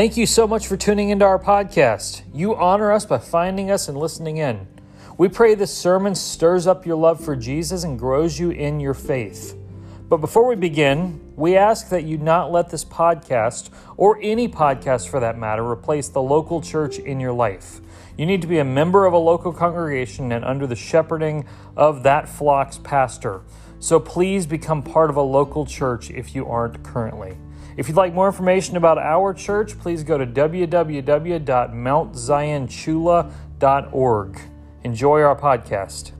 Thank you so much for tuning into our podcast. You honor us by finding us and listening in. We pray this sermon stirs up your love for Jesus and grows you in your faith. But before we begin, we ask that you not let this podcast, or any podcast for that matter, replace the local church in your life. You need to be a member of a local congregation and under the shepherding of that flock's pastor. So please become part of a local church if you aren't currently. If you'd like more information about our church, please go to www.mountzionchula.org. Enjoy our podcast.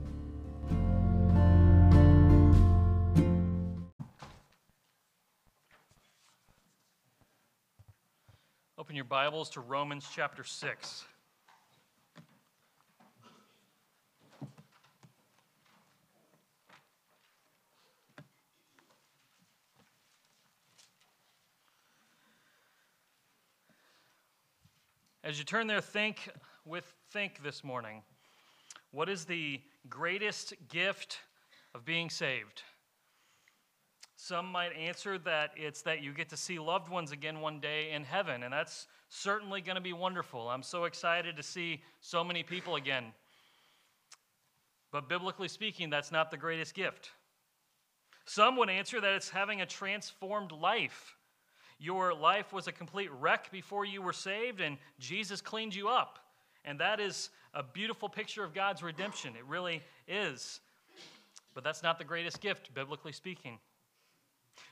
Open your Bibles to Romans chapter 6. As you turn there, think with think this morning. What is the greatest gift of being saved? Some might answer that it's that you get to see loved ones again one day in heaven, and that's certainly going to be wonderful. I'm so excited to see so many people again. But biblically speaking, that's not the greatest gift. Some would answer that it's having a transformed life. Your life was a complete wreck before you were saved, and Jesus cleaned you up. And that is a beautiful picture of God's redemption. It really is. But that's not the greatest gift, biblically speaking.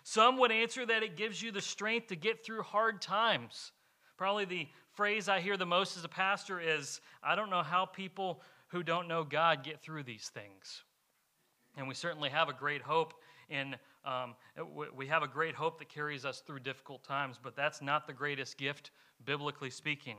Some would answer that it gives you the strength to get through hard times. Probably the phrase I hear the most as a pastor is I don't know how people who don't know God get through these things. And we certainly have a great hope in um, we have a great hope that carries us through difficult times, but that's not the greatest gift, biblically speaking.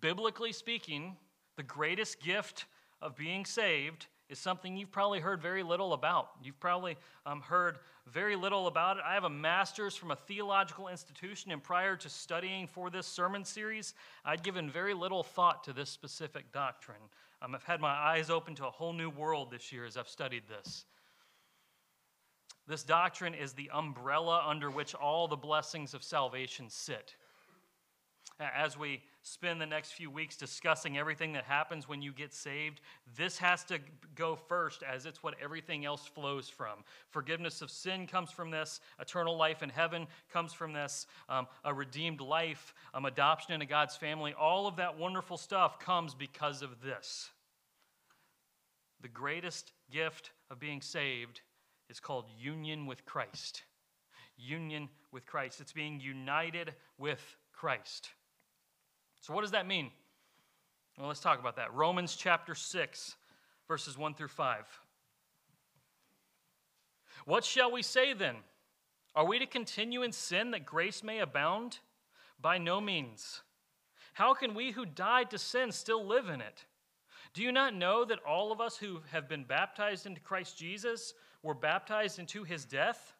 Biblically speaking, the greatest gift of being saved is something you've probably heard very little about. You've probably um, heard very little about it. I have a master's from a theological institution, and prior to studying for this sermon series, I'd given very little thought to this specific doctrine. Um, I've had my eyes open to a whole new world this year as I've studied this. This doctrine is the umbrella under which all the blessings of salvation sit. As we spend the next few weeks discussing everything that happens when you get saved, this has to go first as it's what everything else flows from. Forgiveness of sin comes from this, eternal life in heaven comes from this, um, a redeemed life, um, adoption into God's family, all of that wonderful stuff comes because of this. The greatest gift of being saved is called union with Christ. Union with Christ. It's being united with Christ. So, what does that mean? Well, let's talk about that. Romans chapter 6, verses 1 through 5. What shall we say then? Are we to continue in sin that grace may abound? By no means. How can we who died to sin still live in it? Do you not know that all of us who have been baptized into Christ Jesus were baptized into his death?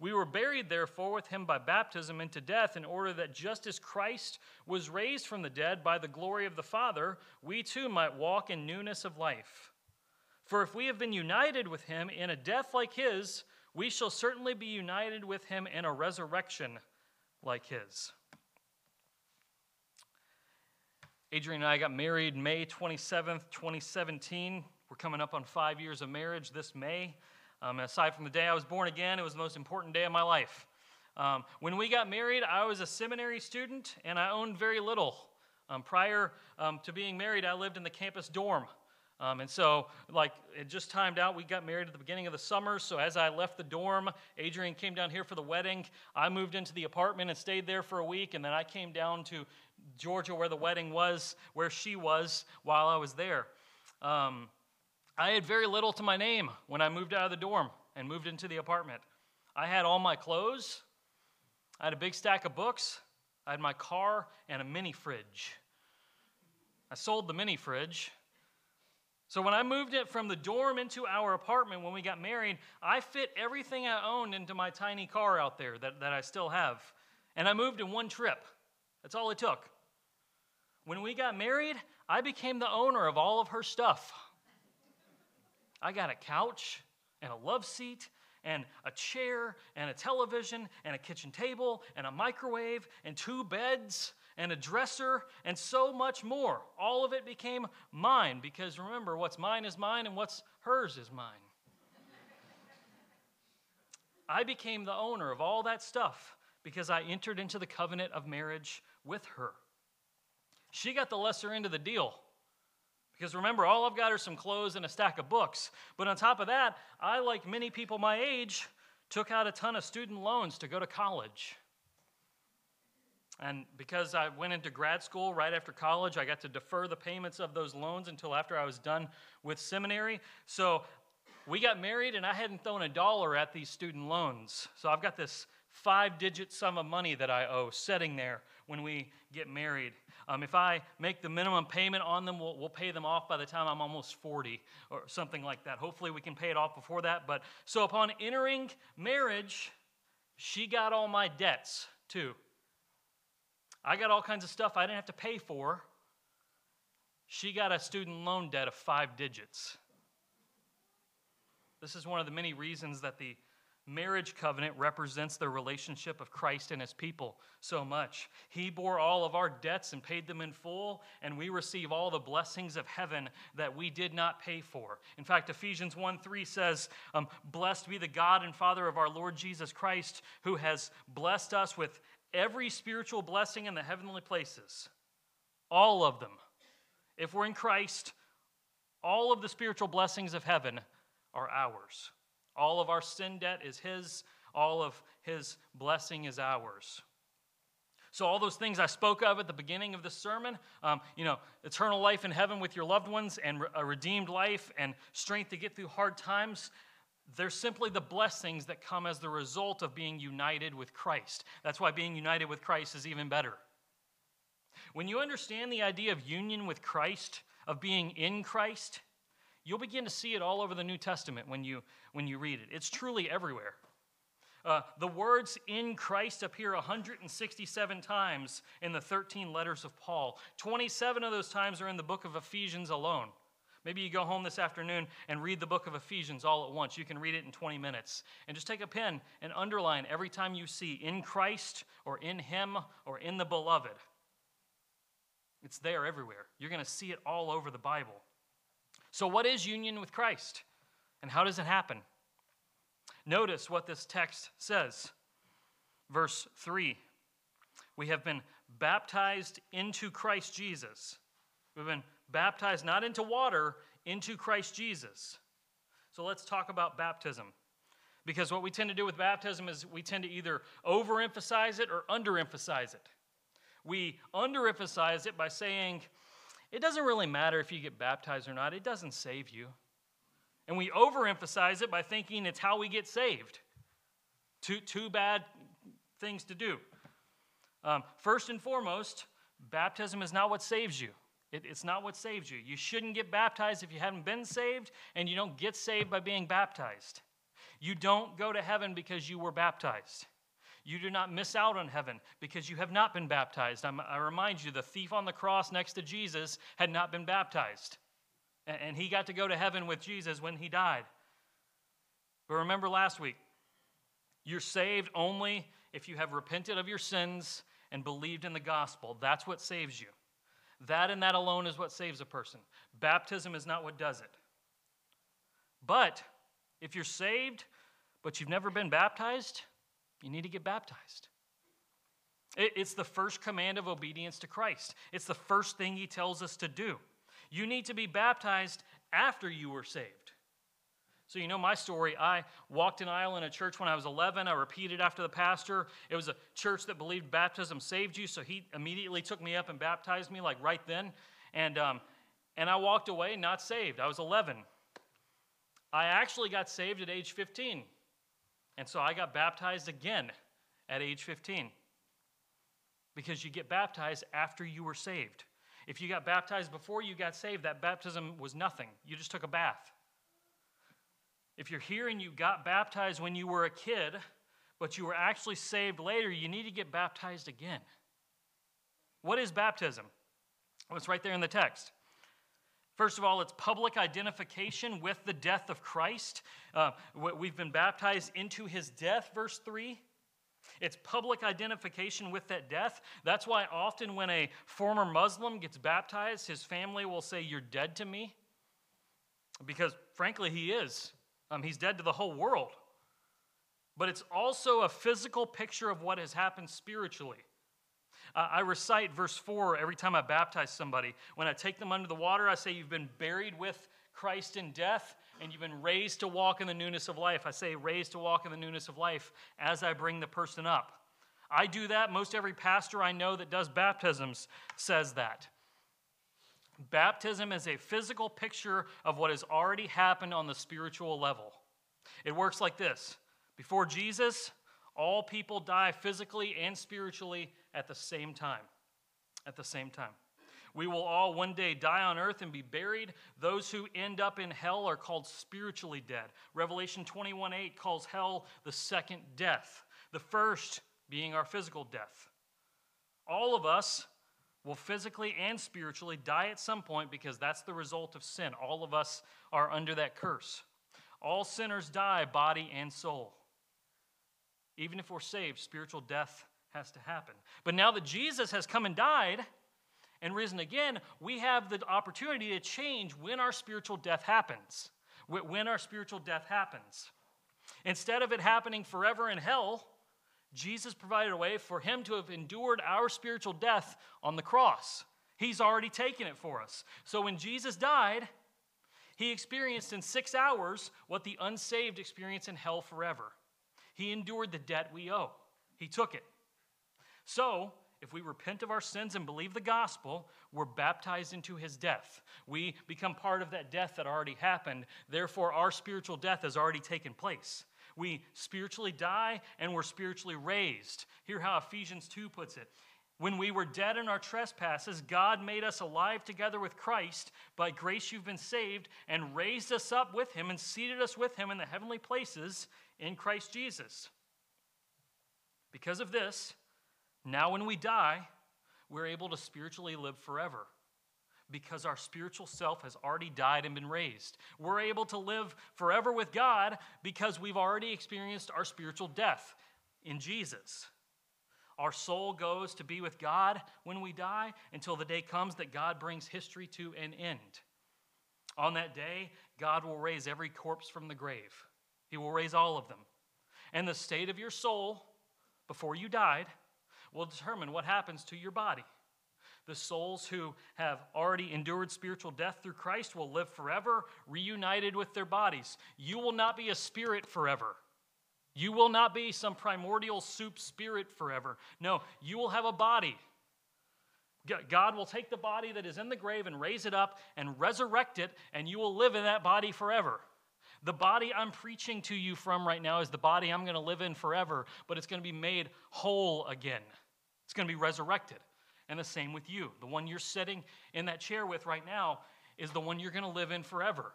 We were buried, therefore, with him by baptism into death, in order that just as Christ was raised from the dead by the glory of the Father, we too might walk in newness of life. For if we have been united with him in a death like his, we shall certainly be united with him in a resurrection like his. Adrian and I got married May 27th, 2017. We're coming up on five years of marriage this May. Um, aside from the day I was born again, it was the most important day of my life. Um, when we got married, I was a seminary student and I owned very little. Um, prior um, to being married, I lived in the campus dorm. Um, and so, like, it just timed out. We got married at the beginning of the summer. So, as I left the dorm, Adrian came down here for the wedding. I moved into the apartment and stayed there for a week. And then I came down to Georgia, where the wedding was, where she was while I was there. Um, I had very little to my name when I moved out of the dorm and moved into the apartment. I had all my clothes, I had a big stack of books, I had my car, and a mini fridge. I sold the mini fridge. So when I moved it from the dorm into our apartment when we got married, I fit everything I owned into my tiny car out there that, that I still have. And I moved in one trip. That's all it took. When we got married, I became the owner of all of her stuff. I got a couch and a love seat and a chair and a television and a kitchen table and a microwave and two beds and a dresser and so much more. All of it became mine because remember, what's mine is mine and what's hers is mine. I became the owner of all that stuff because I entered into the covenant of marriage with her. She got the lesser end of the deal. Because remember, all I've got are some clothes and a stack of books. But on top of that, I, like many people my age, took out a ton of student loans to go to college. And because I went into grad school right after college, I got to defer the payments of those loans until after I was done with seminary. So we got married, and I hadn't thrown a dollar at these student loans. So I've got this five digit sum of money that I owe sitting there when we get married. Um, if I make the minimum payment on them, we'll, we'll pay them off by the time I'm almost 40 or something like that. Hopefully, we can pay it off before that. But so upon entering marriage, she got all my debts too. I got all kinds of stuff I didn't have to pay for. She got a student loan debt of five digits. This is one of the many reasons that the marriage covenant represents the relationship of Christ and his people so much. He bore all of our debts and paid them in full, and we receive all the blessings of heaven that we did not pay for. In fact, Ephesians 1 3 says, um, Blessed be the God and Father of our Lord Jesus Christ, who has blessed us with every spiritual blessing in the heavenly places. All of them. If we're in Christ, all of the spiritual blessings of heaven are ours. All of our sin debt is His, all of His blessing is ours. So, all those things I spoke of at the beginning of the sermon, um, you know, eternal life in heaven with your loved ones and a redeemed life and strength to get through hard times, they're simply the blessings that come as the result of being united with Christ. That's why being united with Christ is even better. When you understand the idea of union with Christ, of being in Christ, You'll begin to see it all over the New Testament when you, when you read it. It's truly everywhere. Uh, the words in Christ appear 167 times in the 13 letters of Paul. 27 of those times are in the book of Ephesians alone. Maybe you go home this afternoon and read the book of Ephesians all at once. You can read it in 20 minutes. And just take a pen and underline every time you see in Christ or in Him or in the beloved. It's there everywhere. You're going to see it all over the Bible. So, what is union with Christ? And how does it happen? Notice what this text says. Verse 3 We have been baptized into Christ Jesus. We've been baptized not into water, into Christ Jesus. So let's talk about baptism. Because what we tend to do with baptism is we tend to either overemphasize it or underemphasize it. We underemphasize it by saying, it doesn't really matter if you get baptized or not, it doesn't save you. And we overemphasize it by thinking it's how we get saved. Two, two bad things to do. Um, first and foremost, baptism is not what saves you. It, it's not what saves you. You shouldn't get baptized if you haven't been saved, and you don't get saved by being baptized. You don't go to heaven because you were baptized. You do not miss out on heaven because you have not been baptized. I'm, i remind you, the thief on the cross next to Jesus had not been baptized. And, and he got to go to heaven with Jesus when he died. But remember last week, you're saved only if you have repented of your sins and believed in the gospel. That's what saves you. That and that alone is what saves a person. Baptism is not what does it. But if you're saved, but you've never been baptized, you need to get baptized. It's the first command of obedience to Christ. It's the first thing he tells us to do. You need to be baptized after you were saved. So, you know my story. I walked an aisle in a church when I was 11. I repeated after the pastor. It was a church that believed baptism saved you, so he immediately took me up and baptized me, like right then. And, um, and I walked away not saved. I was 11. I actually got saved at age 15. And so I got baptized again at age 15 because you get baptized after you were saved. If you got baptized before you got saved, that baptism was nothing. You just took a bath. If you're here and you got baptized when you were a kid, but you were actually saved later, you need to get baptized again. What is baptism? Well, it's right there in the text. First of all, it's public identification with the death of Christ. Uh, we've been baptized into his death, verse 3. It's public identification with that death. That's why often when a former Muslim gets baptized, his family will say, You're dead to me. Because frankly, he is. Um, he's dead to the whole world. But it's also a physical picture of what has happened spiritually. Uh, I recite verse 4 every time I baptize somebody. When I take them under the water, I say, You've been buried with Christ in death, and you've been raised to walk in the newness of life. I say, raised to walk in the newness of life as I bring the person up. I do that. Most every pastor I know that does baptisms says that. Baptism is a physical picture of what has already happened on the spiritual level. It works like this Before Jesus, all people die physically and spiritually at the same time. At the same time. We will all one day die on earth and be buried. Those who end up in hell are called spiritually dead. Revelation 21 8 calls hell the second death, the first being our physical death. All of us will physically and spiritually die at some point because that's the result of sin. All of us are under that curse. All sinners die, body and soul. Even if we're saved, spiritual death has to happen. But now that Jesus has come and died and risen again, we have the opportunity to change when our spiritual death happens. When our spiritual death happens. Instead of it happening forever in hell, Jesus provided a way for him to have endured our spiritual death on the cross. He's already taken it for us. So when Jesus died, he experienced in six hours what the unsaved experience in hell forever. He endured the debt we owe, he took it. So, if we repent of our sins and believe the gospel, we're baptized into his death. We become part of that death that already happened. Therefore, our spiritual death has already taken place. We spiritually die and we're spiritually raised. Hear how Ephesians 2 puts it. When we were dead in our trespasses, God made us alive together with Christ. By grace you've been saved, and raised us up with him and seated us with him in the heavenly places in Christ Jesus. Because of this, now when we die, we're able to spiritually live forever because our spiritual self has already died and been raised. We're able to live forever with God because we've already experienced our spiritual death in Jesus. Our soul goes to be with God when we die until the day comes that God brings history to an end. On that day, God will raise every corpse from the grave, He will raise all of them. And the state of your soul before you died will determine what happens to your body. The souls who have already endured spiritual death through Christ will live forever, reunited with their bodies. You will not be a spirit forever. You will not be some primordial soup spirit forever. No, you will have a body. God will take the body that is in the grave and raise it up and resurrect it, and you will live in that body forever. The body I'm preaching to you from right now is the body I'm going to live in forever, but it's going to be made whole again. It's going to be resurrected. And the same with you. The one you're sitting in that chair with right now is the one you're going to live in forever.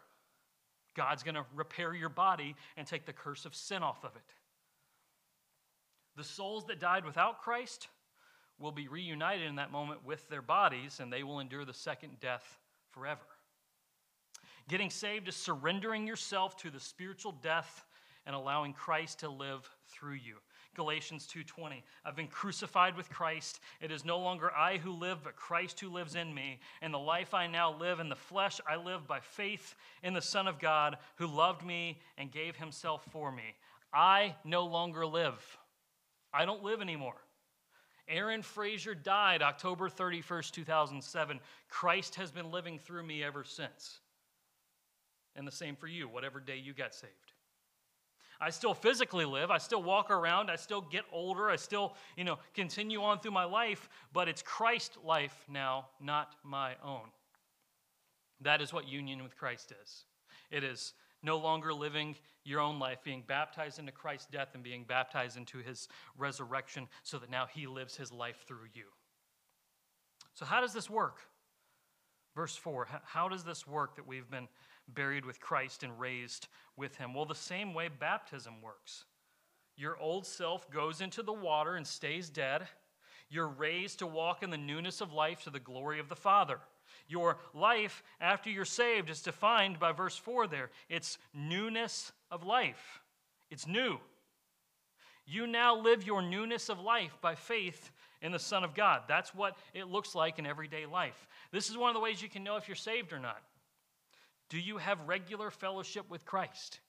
God's going to repair your body and take the curse of sin off of it. The souls that died without Christ will be reunited in that moment with their bodies, and they will endure the second death forever. Getting saved is surrendering yourself to the spiritual death and allowing Christ to live through you. Galatians 2:20. I've been crucified with Christ. It is no longer I who live, but Christ who lives in me. And the life I now live in the flesh, I live by faith in the Son of God who loved me and gave himself for me. I no longer live. I don't live anymore. Aaron Fraser died October 31st, 2007. Christ has been living through me ever since. And the same for you, whatever day you got saved. I still physically live. I still walk around. I still get older. I still, you know, continue on through my life, but it's Christ life now, not my own. That is what union with Christ is. It is no longer living your own life, being baptized into Christ's death and being baptized into his resurrection so that now he lives his life through you. So, how does this work? Verse 4 How does this work that we've been buried with Christ and raised with him. Well, the same way baptism works. Your old self goes into the water and stays dead. You're raised to walk in the newness of life to the glory of the Father. Your life after you're saved is defined by verse 4 there. It's newness of life. It's new. You now live your newness of life by faith in the Son of God. That's what it looks like in everyday life. This is one of the ways you can know if you're saved or not. Do you have regular fellowship with Christ?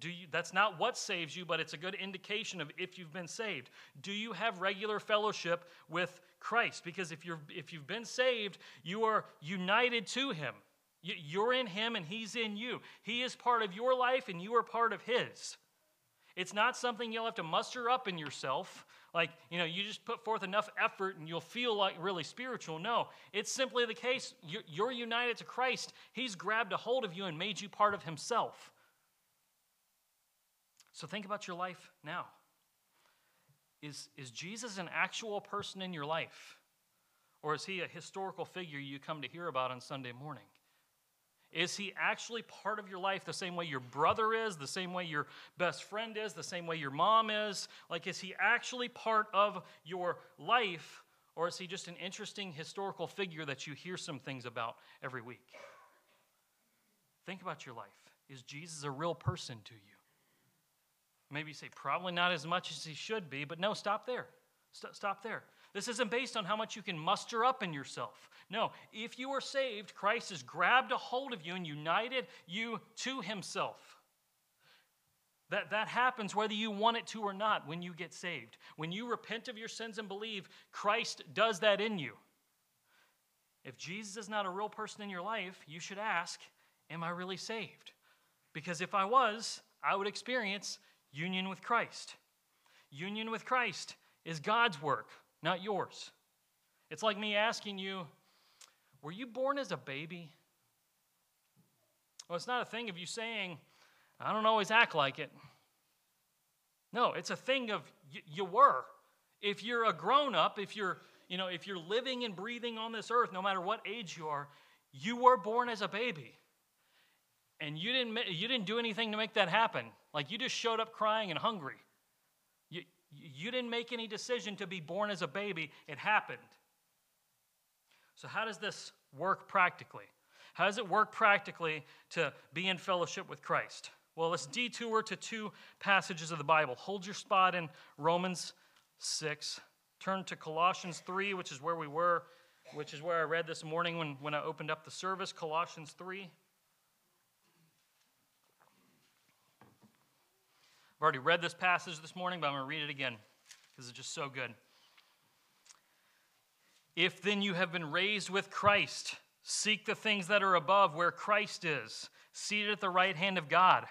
Do you, that's not what saves you, but it's a good indication of if you've been saved. Do you have regular fellowship with Christ? Because if, you're, if you've been saved, you are united to Him. You're in Him and He's in you. He is part of your life and you are part of His. It's not something you'll have to muster up in yourself. Like, you know, you just put forth enough effort and you'll feel like really spiritual. No, it's simply the case. You're united to Christ. He's grabbed a hold of you and made you part of Himself. So think about your life now. Is, is Jesus an actual person in your life? Or is he a historical figure you come to hear about on Sunday morning? Is he actually part of your life the same way your brother is, the same way your best friend is, the same way your mom is? Like, is he actually part of your life, or is he just an interesting historical figure that you hear some things about every week? Think about your life. Is Jesus a real person to you? Maybe you say, probably not as much as he should be, but no, stop there. St- stop there. This isn't based on how much you can muster up in yourself. No, if you are saved, Christ has grabbed a hold of you and united you to himself. That, that happens whether you want it to or not when you get saved. When you repent of your sins and believe, Christ does that in you. If Jesus is not a real person in your life, you should ask, Am I really saved? Because if I was, I would experience union with Christ. Union with Christ is God's work, not yours. It's like me asking you, Were you born as a baby? Well, it's not a thing of you saying, I don't always act like it. No, it's a thing of y- you were. If you're a grown up, if you're, you know, if you're living and breathing on this earth, no matter what age you are, you were born as a baby. And you didn't, you didn't do anything to make that happen. Like you just showed up crying and hungry. You, didn't make any decision to be born as a baby, it happened. So, how does this work practically? How does it work practically to be in fellowship with Christ? Well, let's detour to two passages of the Bible. Hold your spot in Romans 6. Turn to Colossians 3, which is where we were, which is where I read this morning when, when I opened up the service. Colossians 3. I've already read this passage this morning, but I'm going to read it again because it's just so good. If then you have been raised with Christ, seek the things that are above where Christ is, seated at the right hand of God.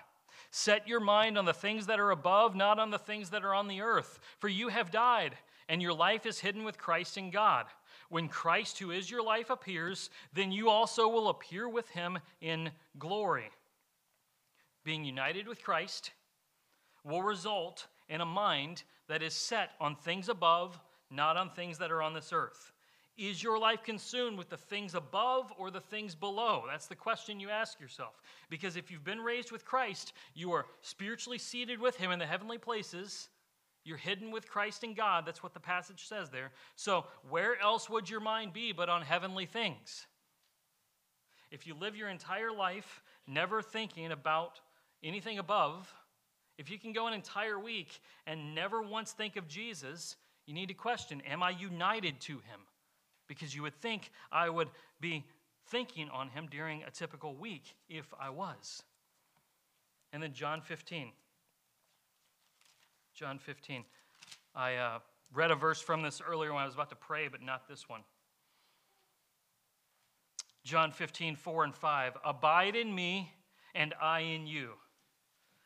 Set your mind on the things that are above, not on the things that are on the earth. For you have died, and your life is hidden with Christ in God. When Christ, who is your life, appears, then you also will appear with him in glory. Being united with Christ will result in a mind that is set on things above, not on things that are on this earth. Is your life consumed with the things above or the things below? That's the question you ask yourself. Because if you've been raised with Christ, you are spiritually seated with Him in the heavenly places. You're hidden with Christ in God. That's what the passage says there. So, where else would your mind be but on heavenly things? If you live your entire life never thinking about anything above, if you can go an entire week and never once think of Jesus, you need to question Am I united to him? Because you would think I would be thinking on him during a typical week if I was. And then John 15. John 15. I uh, read a verse from this earlier when I was about to pray, but not this one. John 15, 4 and 5. Abide in me, and I in you.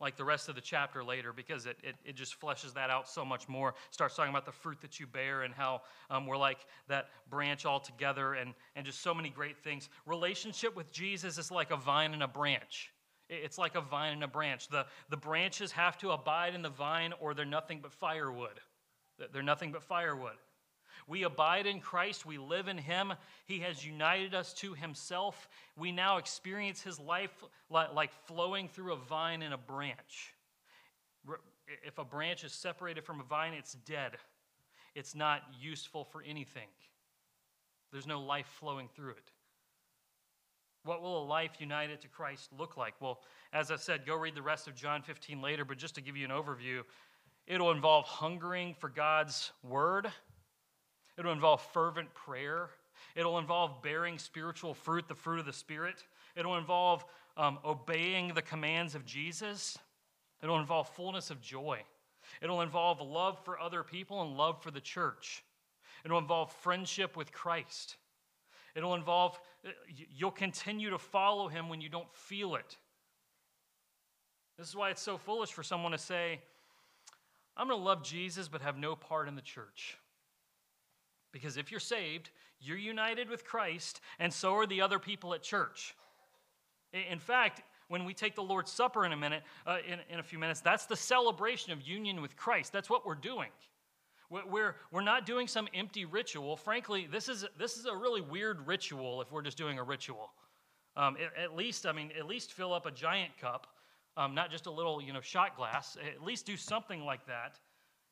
like the rest of the chapter later because it, it, it, just fleshes that out so much more. Starts talking about the fruit that you bear and how um, we're like that branch all together and, and just so many great things. Relationship with Jesus is like a vine and a branch. It's like a vine and a branch. The, the branches have to abide in the vine or they're nothing but firewood. They're nothing but firewood. We abide in Christ. We live in Him. He has united us to Himself. We now experience His life like flowing through a vine and a branch. If a branch is separated from a vine, it's dead. It's not useful for anything. There's no life flowing through it. What will a life united to Christ look like? Well, as I said, go read the rest of John 15 later, but just to give you an overview, it'll involve hungering for God's word, it'll involve fervent prayer, it'll involve bearing spiritual fruit, the fruit of the Spirit, it'll involve um, obeying the commands of Jesus, it'll involve fullness of joy, it'll involve love for other people and love for the church, it'll involve friendship with Christ. It'll involve, uh, you'll continue to follow him when you don't feel it. This is why it's so foolish for someone to say, I'm going to love Jesus but have no part in the church. Because if you're saved, you're united with Christ, and so are the other people at church. In fact, when we take the Lord's Supper in a minute, uh, in, in a few minutes, that's the celebration of union with Christ. That's what we're doing. We're, we're not doing some empty ritual. Frankly, this is, this is a really weird ritual if we're just doing a ritual. Um, at, at, least, I mean, at least fill up a giant cup, um, not just a little, you know, shot glass. At least do something like that.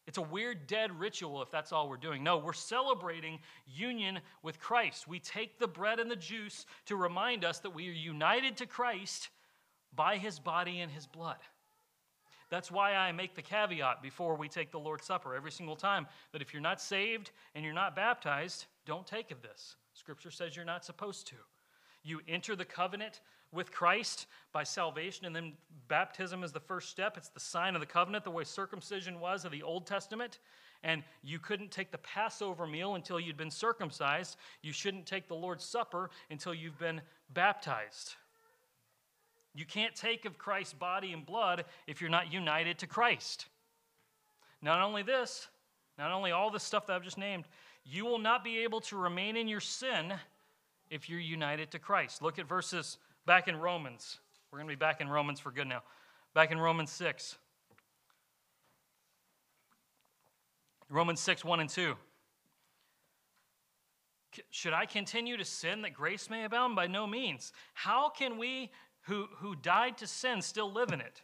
It's a weird, dead ritual if that's all we're doing. No, we're celebrating union with Christ. We take the bread and the juice to remind us that we are united to Christ by his body and his blood. That's why I make the caveat before we take the Lord's Supper every single time that if you're not saved and you're not baptized, don't take of this. Scripture says you're not supposed to. You enter the covenant with Christ by salvation, and then baptism is the first step. It's the sign of the covenant, the way circumcision was of the Old Testament. And you couldn't take the Passover meal until you'd been circumcised. You shouldn't take the Lord's Supper until you've been baptized. You can't take of Christ's body and blood if you're not united to Christ. Not only this, not only all the stuff that I've just named, you will not be able to remain in your sin if you're united to Christ. Look at verses back in Romans. We're going to be back in Romans for good now. Back in Romans 6. Romans 6, 1 and 2. Should I continue to sin that grace may abound? By no means. How can we who, who died to sin still live in it.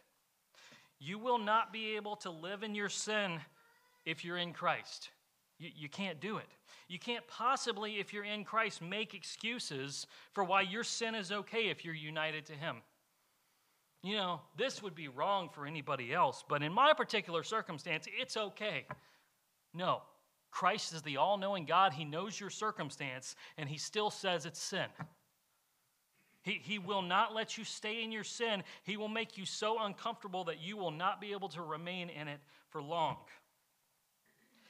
You will not be able to live in your sin if you're in Christ. You, you can't do it. You can't possibly, if you're in Christ, make excuses for why your sin is okay if you're united to Him. You know, this would be wrong for anybody else, but in my particular circumstance, it's okay. No, Christ is the all knowing God. He knows your circumstance, and He still says it's sin. He, he will not let you stay in your sin. He will make you so uncomfortable that you will not be able to remain in it for long.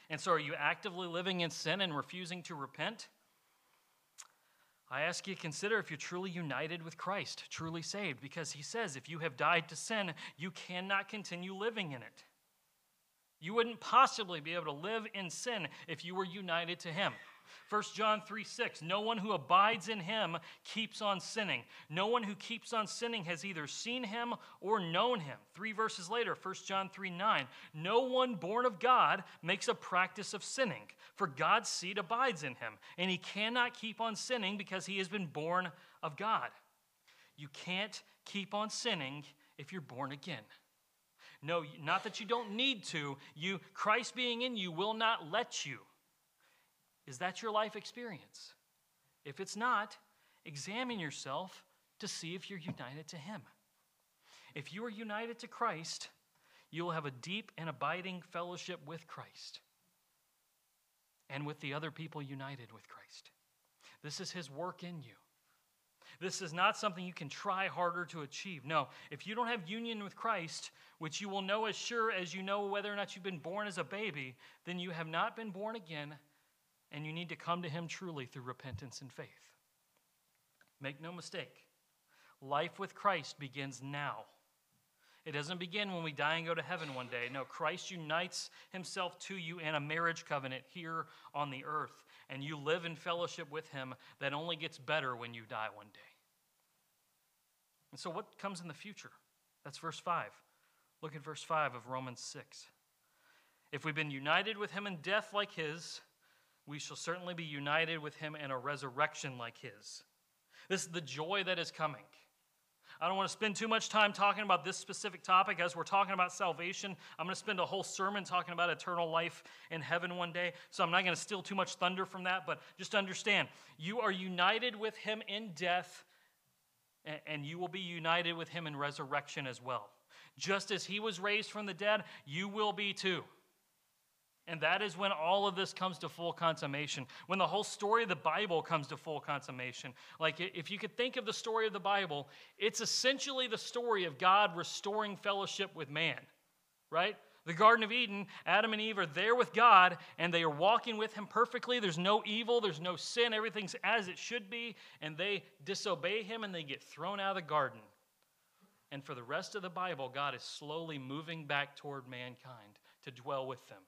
And so, are you actively living in sin and refusing to repent? I ask you to consider if you're truly united with Christ, truly saved, because he says if you have died to sin, you cannot continue living in it. You wouldn't possibly be able to live in sin if you were united to him. 1 John 3 6, no one who abides in him keeps on sinning. No one who keeps on sinning has either seen him or known him. Three verses later, 1 John 3 9, no one born of God makes a practice of sinning, for God's seed abides in him, and he cannot keep on sinning because he has been born of God. You can't keep on sinning if you're born again. No, not that you don't need to. You Christ being in you will not let you. Is that your life experience? If it's not, examine yourself to see if you're united to Him. If you are united to Christ, you will have a deep and abiding fellowship with Christ and with the other people united with Christ. This is His work in you. This is not something you can try harder to achieve. No, if you don't have union with Christ, which you will know as sure as you know whether or not you've been born as a baby, then you have not been born again and you need to come to Him truly through repentance and faith. Make no mistake, life with Christ begins now. It doesn't begin when we die and go to heaven one day. No, Christ unites himself to you in a marriage covenant here on the earth, and you live in fellowship with him that only gets better when you die one day. And so, what comes in the future? That's verse 5. Look at verse 5 of Romans 6. If we've been united with him in death like his, we shall certainly be united with him in a resurrection like his. This is the joy that is coming. I don't want to spend too much time talking about this specific topic as we're talking about salvation. I'm going to spend a whole sermon talking about eternal life in heaven one day, so I'm not going to steal too much thunder from that, but just understand you are united with him in death, and you will be united with him in resurrection as well. Just as he was raised from the dead, you will be too. And that is when all of this comes to full consummation, when the whole story of the Bible comes to full consummation. Like, if you could think of the story of the Bible, it's essentially the story of God restoring fellowship with man, right? The Garden of Eden, Adam and Eve are there with God, and they are walking with Him perfectly. There's no evil, there's no sin, everything's as it should be, and they disobey Him and they get thrown out of the garden. And for the rest of the Bible, God is slowly moving back toward mankind to dwell with them.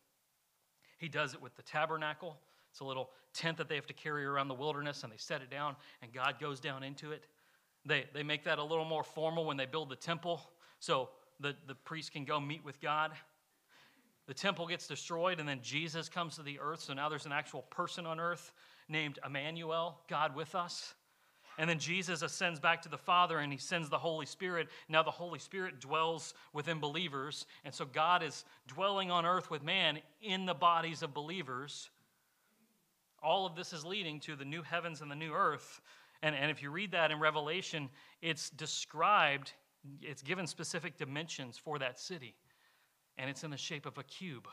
He does it with the tabernacle. It's a little tent that they have to carry around the wilderness, and they set it down, and God goes down into it. They, they make that a little more formal when they build the temple, so the, the priest can go meet with God. The temple gets destroyed, and then Jesus comes to the earth, so now there's an actual person on earth named Emmanuel, God with us. And then Jesus ascends back to the Father and he sends the Holy Spirit. Now the Holy Spirit dwells within believers. And so God is dwelling on earth with man in the bodies of believers. All of this is leading to the new heavens and the new earth. And, and if you read that in Revelation, it's described, it's given specific dimensions for that city. And it's in the shape of a cube.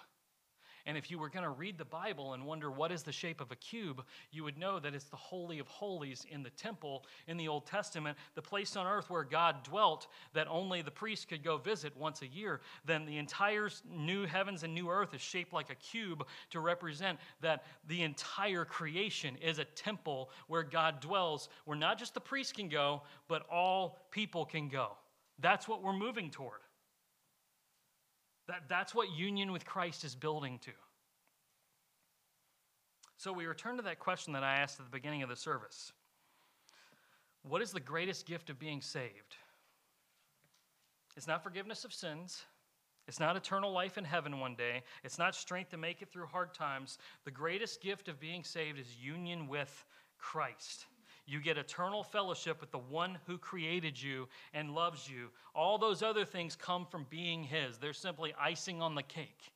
And if you were going to read the Bible and wonder what is the shape of a cube, you would know that it's the Holy of Holies in the temple in the Old Testament, the place on earth where God dwelt that only the priest could go visit once a year. Then the entire new heavens and new earth is shaped like a cube to represent that the entire creation is a temple where God dwells, where not just the priest can go, but all people can go. That's what we're moving toward. That, that's what union with Christ is building to. So we return to that question that I asked at the beginning of the service What is the greatest gift of being saved? It's not forgiveness of sins. It's not eternal life in heaven one day. It's not strength to make it through hard times. The greatest gift of being saved is union with Christ. You get eternal fellowship with the one who created you and loves you. All those other things come from being His, they're simply icing on the cake.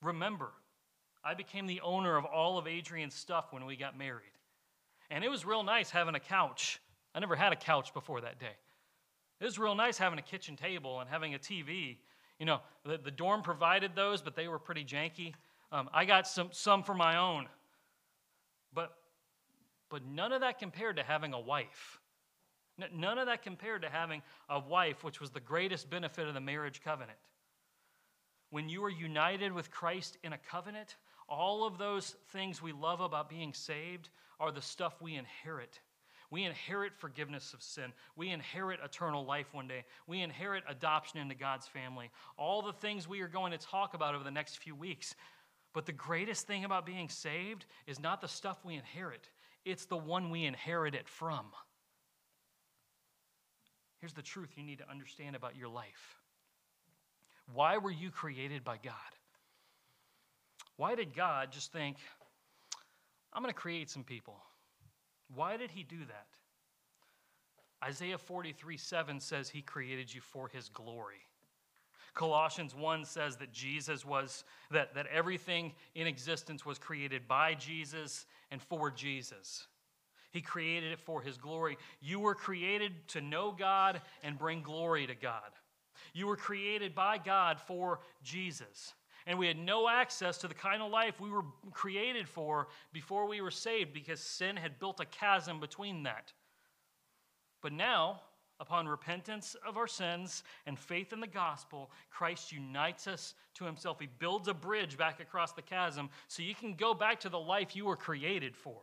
Remember, I became the owner of all of Adrian's stuff when we got married. And it was real nice having a couch. I never had a couch before that day. It was real nice having a kitchen table and having a TV. You know, the, the dorm provided those, but they were pretty janky. Um, I got some, some for my own. But but none of that compared to having a wife. None of that compared to having a wife, which was the greatest benefit of the marriage covenant. When you are united with Christ in a covenant, all of those things we love about being saved are the stuff we inherit. We inherit forgiveness of sin. We inherit eternal life one day. We inherit adoption into God's family. All the things we are going to talk about over the next few weeks. But the greatest thing about being saved is not the stuff we inherit, it's the one we inherit it from. Here's the truth you need to understand about your life. Why were you created by God? Why did God just think, I'm going to create some people? Why did he do that? Isaiah 43 7 says he created you for his glory. Colossians 1 says that Jesus was, that, that everything in existence was created by Jesus and for Jesus. He created it for his glory. You were created to know God and bring glory to God. You were created by God for Jesus. And we had no access to the kind of life we were created for before we were saved because sin had built a chasm between that. But now, Upon repentance of our sins and faith in the gospel, Christ unites us to himself. He builds a bridge back across the chasm so you can go back to the life you were created for.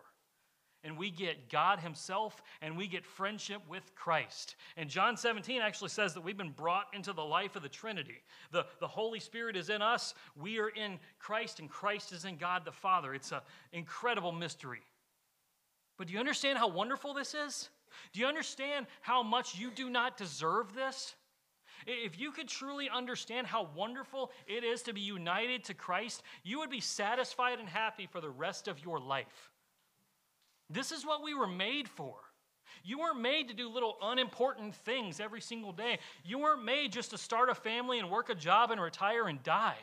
And we get God Himself and we get friendship with Christ. And John 17 actually says that we've been brought into the life of the Trinity. The, the Holy Spirit is in us, we are in Christ, and Christ is in God the Father. It's an incredible mystery. But do you understand how wonderful this is? Do you understand how much you do not deserve this? If you could truly understand how wonderful it is to be united to Christ, you would be satisfied and happy for the rest of your life. This is what we were made for. You weren't made to do little unimportant things every single day. You weren't made just to start a family and work a job and retire and die.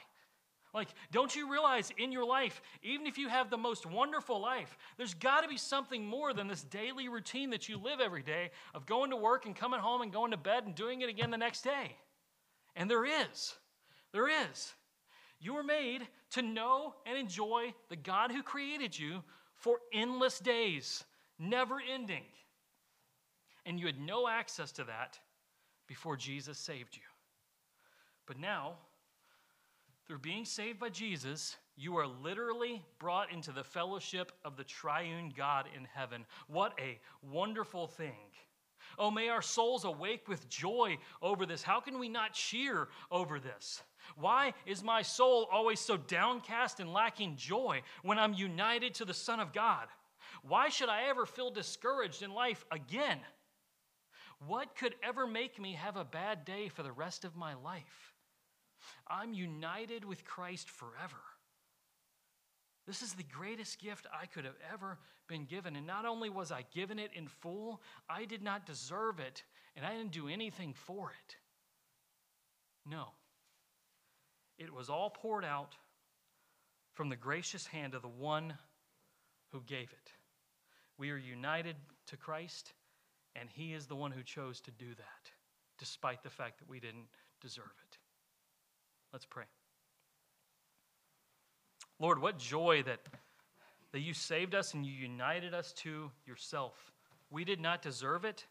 Like, don't you realize in your life, even if you have the most wonderful life, there's got to be something more than this daily routine that you live every day of going to work and coming home and going to bed and doing it again the next day. And there is. There is. You were made to know and enjoy the God who created you for endless days, never ending. And you had no access to that before Jesus saved you. But now, through being saved by Jesus, you are literally brought into the fellowship of the triune God in heaven. What a wonderful thing. Oh, may our souls awake with joy over this. How can we not cheer over this? Why is my soul always so downcast and lacking joy when I'm united to the Son of God? Why should I ever feel discouraged in life again? What could ever make me have a bad day for the rest of my life? I'm united with Christ forever. This is the greatest gift I could have ever been given. And not only was I given it in full, I did not deserve it, and I didn't do anything for it. No. It was all poured out from the gracious hand of the one who gave it. We are united to Christ, and He is the one who chose to do that, despite the fact that we didn't deserve it. Let's pray. Lord, what joy that, that you saved us and you united us to yourself. We did not deserve it.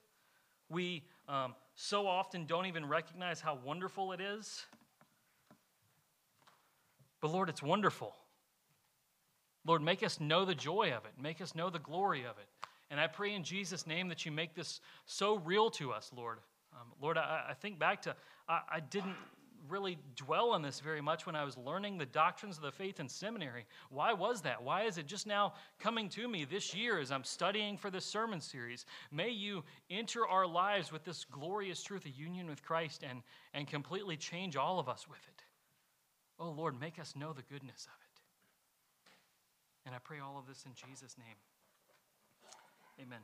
We um, so often don't even recognize how wonderful it is. But Lord, it's wonderful. Lord, make us know the joy of it, make us know the glory of it. And I pray in Jesus' name that you make this so real to us, Lord. Um, Lord, I, I, think back to, I, I didn't really dwell on this very much when I was learning the doctrines of the faith in seminary. Why was that? Why is it just now coming to me this year as I'm studying for this sermon series? May you enter our lives with this glorious truth of union with Christ and, and completely change all of us with it. Oh Lord, make us know the goodness of it. And I pray all of this in Jesus' name. Amen.